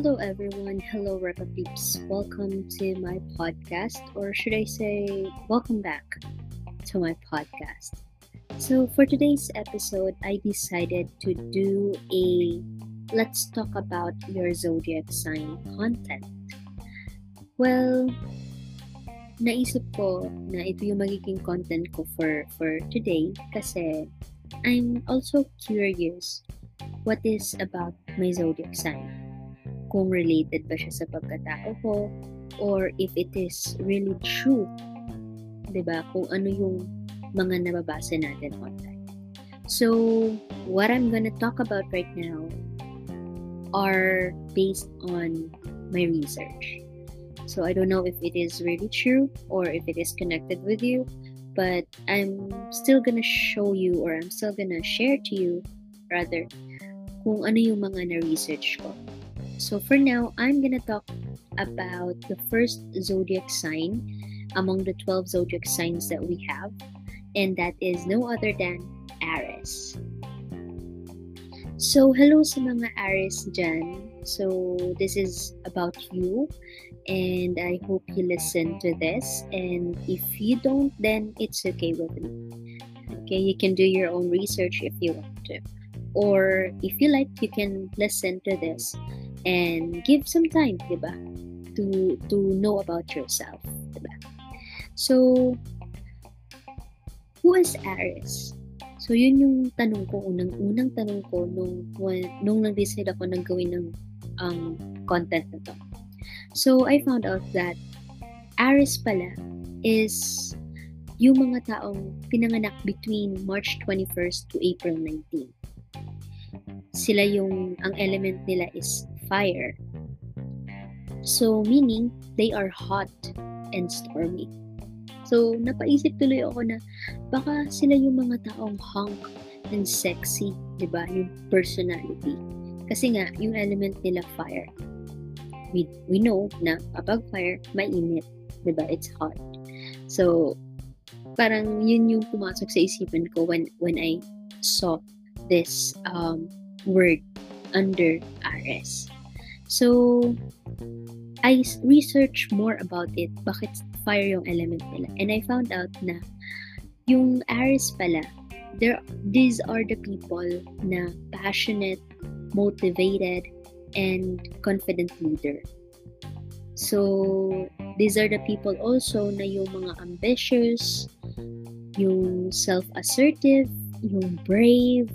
Hello, everyone. Hello, Repa Peeps. Welcome to my podcast, or should I say, welcome back to my podcast. So, for today's episode, I decided to do a let's talk about your zodiac sign content. Well, naisip ko na ito yung magiging content ko for, for today kasi I'm also curious what is about my zodiac sign. Kung related ba siya sa pagkatao ko or if it is really true. ba? Kung ano yung mga nababasa natin online. So, what I'm gonna talk about right now are based on my research. So, I don't know if it is really true or if it is connected with you, but I'm still gonna show you or I'm still gonna share to you rather kung ano yung mga na-research ko. So for now, I'm gonna talk about the first zodiac sign among the 12 zodiac signs that we have, and that is no other than Aries. So, hello sa mga Aries dyan. So, this is about you, and I hope you listen to this. And if you don't, then it's okay with me. Okay, you can do your own research if you want to. Or if you like, you can listen to this and give some time, diba? To, to know about yourself, diba? So, who is Aries? So, yun yung tanong ko, unang-unang tanong ko nung, nung nag-decide ako ng gawin ng um, content na to. So, I found out that Aries pala is yung mga taong pinanganak between March 21st to April 19 sila yung, ang element nila is fire. So, meaning, they are hot and stormy. So, napaisip tuloy ako na baka sila yung mga taong hunk and sexy, di ba? Yung personality. Kasi nga, yung element nila fire. We, we know na kapag fire, mainit. Di ba? It's hot. So, parang yun yung pumasok sa isipan ko when, when I saw this um, word under Ares. So, I researched more about it, bakit fire yung element nila. And I found out na yung Aries pala, there, these are the people na passionate, motivated, and confident leader. So, these are the people also na yung mga ambitious, yung self-assertive, yung brave,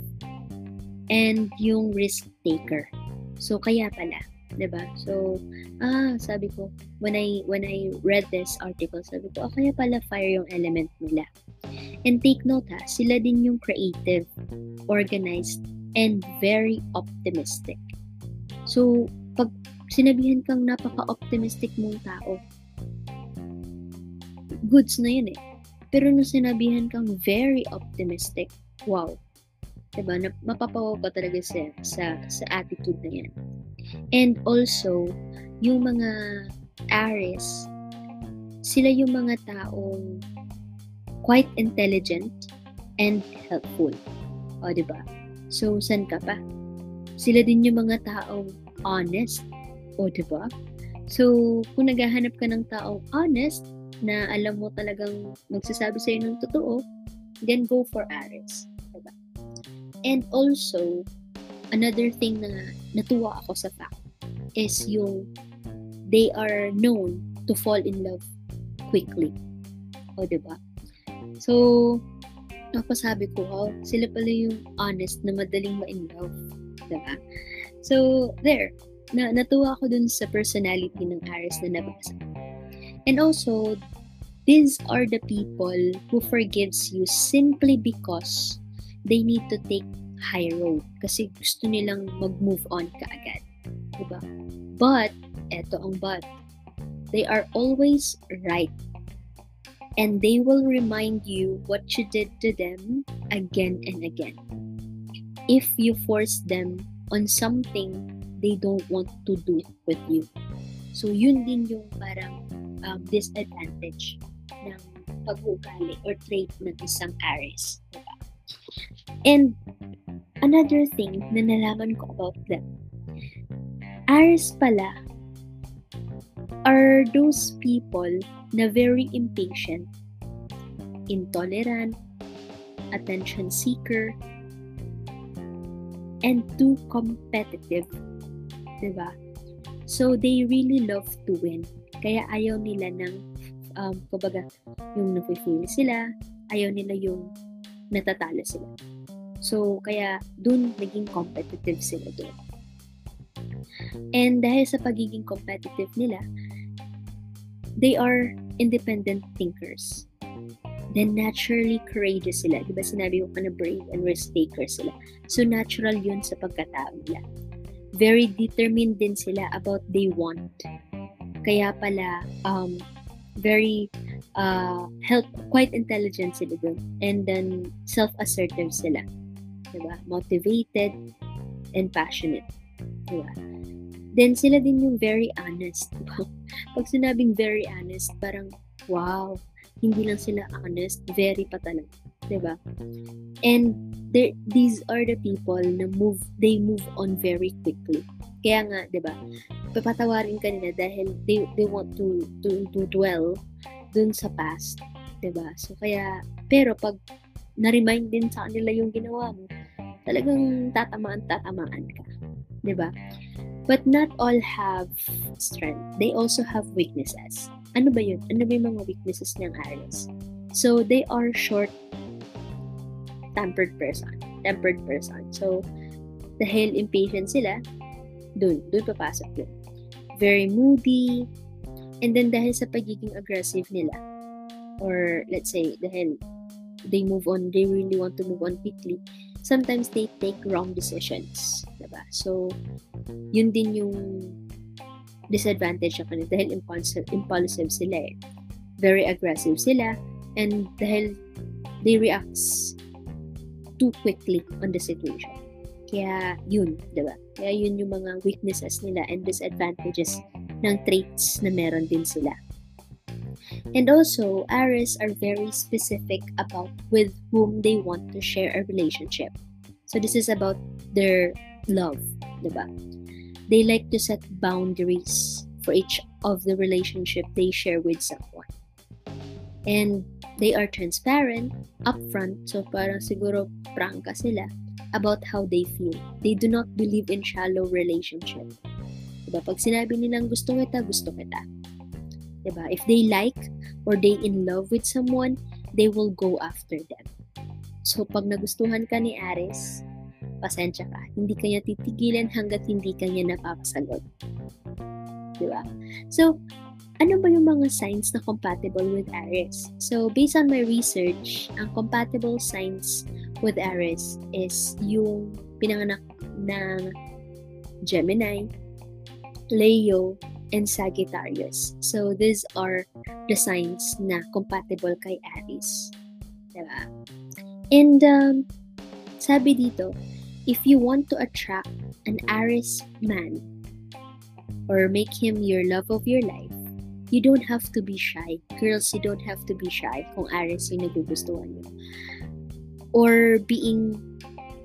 and yung risk taker. So kaya pala, 'di ba? So ah, sabi ko when I when I read this article, sabi ko, oh, kaya pala fire yung element nila. And take note ha, sila din yung creative, organized, and very optimistic. So, pag sinabihan kang napaka-optimistic mong tao, goods na yun eh. Pero nung sinabihan kang very optimistic, wow, diba, mapapawaw ka talaga sa, sa, sa attitude na yan. And also, yung mga Aries, sila yung mga taong quite intelligent and helpful. O, ba? So, san ka pa? Sila din yung mga taong honest. O, ba? So, kung naghahanap ka ng taong honest, na alam mo talagang magsasabi sa'yo ng totoo, then go for Aries. And also, another thing na natuwa ako sa fact is yung they are known to fall in love quickly. O, ba? So, napasabi ko, oh, sila pala yung honest na madaling ma-in love. Diba? So, there. Na natuwa ako dun sa personality ng Aries na nabasa. And also, these are the people who forgives you simply because they need to take high road kasi gusto nilang mag-move on kaagad. Diba? But, eto ang but, they are always right. And they will remind you what you did to them again and again. If you force them on something they don't want to do with you. So, yun din yung parang um, disadvantage ng pag-uugali or trait ng isang Aries. Diba? And another thing na nalaman ko about them, Aries pala are those people na very impatient, intolerant, attention seeker, and too competitive. Diba? So, they really love to win. Kaya ayaw nila ng, um, kumbaga, yung nafe-feel sila, ayaw nila yung natatalo sila. So, kaya dun naging competitive sila dun. And dahil sa pagiging competitive nila, they are independent thinkers. Then naturally courageous sila. Di ba sinabi ko na brave and risk taker sila. So natural yun sa pagkatao nila. Very determined din sila about they want. Kaya pala, um, very uh, help, quite intelligent sila dun. And then, self-assertive sila. Diba? Motivated and passionate. Diba? Then, sila din yung very honest. Diba? Pag sinabing very honest, parang, wow, hindi lang sila honest, very pa talaga. Diba? And these are the people na move, they move on very quickly. Kaya nga, di ba, papatawarin ka nila dahil they, they want to, to, to dwell dun sa past. Di ba? So, kaya, pero pag na-remind din sa kanila yung ginawa mo, talagang tatamaan, tatamaan ka. Di ba? But not all have strength. They also have weaknesses. Ano ba yun? Ano ba yung mga weaknesses ng Aries? So, they are short tempered person. Tempered person. So, dahil impatient sila, dun, dun papasok yun. Very moody, and then dahil sa pagiging aggressive nila, or let's say, dahil they move on, they really want to move on quickly, sometimes they take wrong decisions. Diba? So, yun din yung disadvantage sa kanila dahil impulsive, impulsive sila eh. Very aggressive sila and dahil they react too quickly on the situation. Kaya yun, di ba? Kaya yun yung mga weaknesses nila and disadvantages ng traits na meron din sila. And also, Aries are very specific about with whom they want to share a relationship. So this is about their love, diba? They like to set boundaries for each of the relationship they share with someone. And they are transparent, upfront, so parang siguro prangka sila about how they feel. They do not believe in shallow relationship. Diba? Pag sinabi nilang gusto kita, gusto kita. Diba? If they like or they in love with someone, they will go after them. So, pag nagustuhan ka ni Aris, pasensya ka. Hindi kanya titigilan hanggat hindi kanya napapasagot. Diba? So, ano ba yung mga signs na compatible with Aries? So, based on my research, ang compatible signs with Aries is yung pinanganak ng Gemini, Leo, and Sagittarius. So, these are the signs na compatible kay Aries. Diba? And, um, sabi dito, if you want to attract an Aries man or make him your love of your life, you don't have to be shy. Girls, you don't have to be shy kung Aries yung nagugustuhan nyo. Or being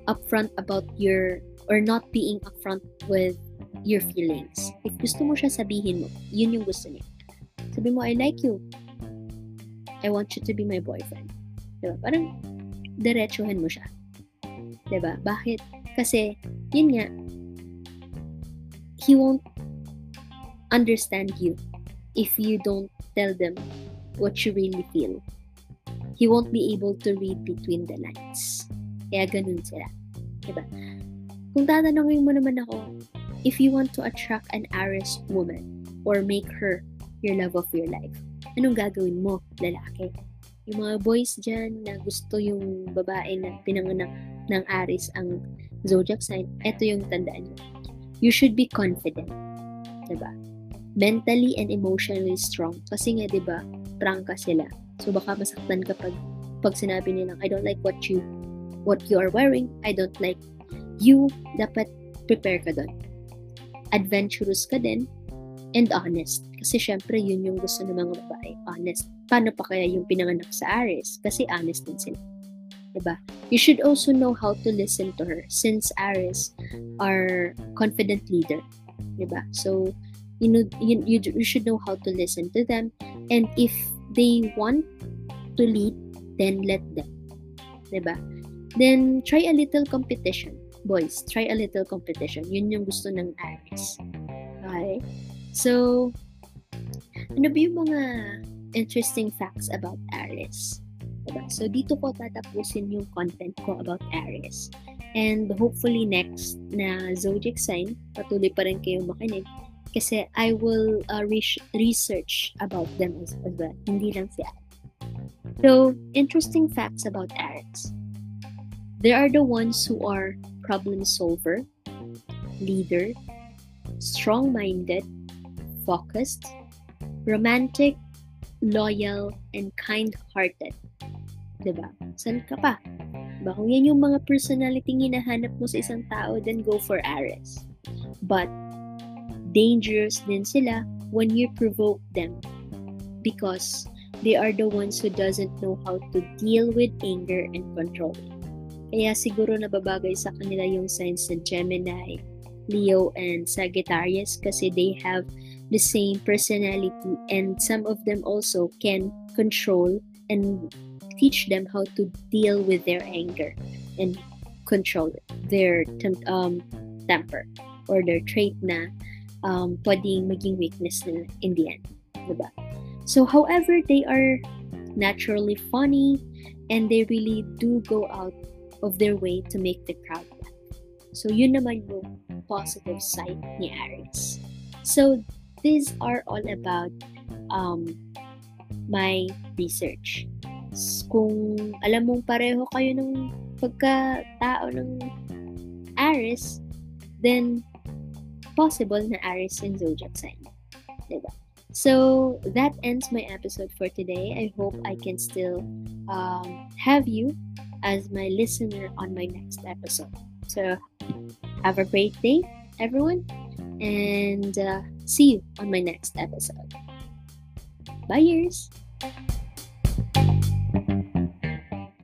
upfront about your, or not being upfront with your feelings. If gusto mo siya, sabihin mo. Yun yung gusto niya. Sabi mo, I like you. I want you to be my boyfriend. Diba? Parang, diretsuhin mo siya. Diba? Bakit? Kasi, yun nga, he won't understand you if you don't tell them what you really feel. He won't be able to read between the lines. Kaya ganun sila. Diba? Kung tatanungin mo naman ako, if you want to attract an Aries woman or make her your love of your life, anong gagawin mo, lalaki? Yung mga boys dyan na gusto yung babae na pinanganak ng Aries ang zodiac sign, ito yung tandaan nyo. You should be confident. Diba? Mentally and emotionally strong. Kasi nga, diba, prangka sila. So, baka masaktan ka pag, pag sinabi nilang, I don't like what you what you are wearing. I don't like you. Dapat prepare ka doon adventurous ka din, and honest. Kasi syempre, yun yung gusto ng mga babae, honest. Paano pa kaya yung pinanganak sa Aries? Kasi honest din sila. Diba? You should also know how to listen to her since Aries are confident leader. Diba? So, you know, you, you, you should know how to listen to them. And if they want to lead, then let them. Diba? Then, try a little competition. Boys, try a little competition. Yun yung gusto ng Aries. Okay? So, ano ba yung mga interesting facts about Aries? Diba? So, dito ko tatapusin yung content ko about Aries. And hopefully next na zodiac sign, patuloy pa rin kayong makinig kasi I will uh, re- research about them as, well. Hindi lang si Aries. So, interesting facts about Aries. They are the ones who are problem solver, leader, strong-minded, focused, romantic, loyal, and kind-hearted. Diba? San ka pa? Diba? Kung yan yung mga personality hinahanap mo sa isang tao, then go for Aries. But, dangerous din sila when you provoke them because they are the ones who doesn't know how to deal with anger and control. Kaya siguro nababagay sa kanila yung signs ng Gemini, Leo, and Sagittarius kasi they have the same personality and some of them also can control and teach them how to deal with their anger and control their tem- um, temper or their trait na um, pwedeng maging weakness nila in the end. Diba? So, however, they are naturally funny and they really do go out of their way to make the crowd laugh. So, yun naman yung positive side ni Aries. So, these are all about um, my research. Kung alam mong pareho kayo ng pagka-tao ng Aries, then possible na Aries in zodiac sign. Diba? So that ends my episode for today. I hope I can still um, have you as my listener on my next episode. So have a great day, everyone, and uh, see you on my next episode. Bye, years.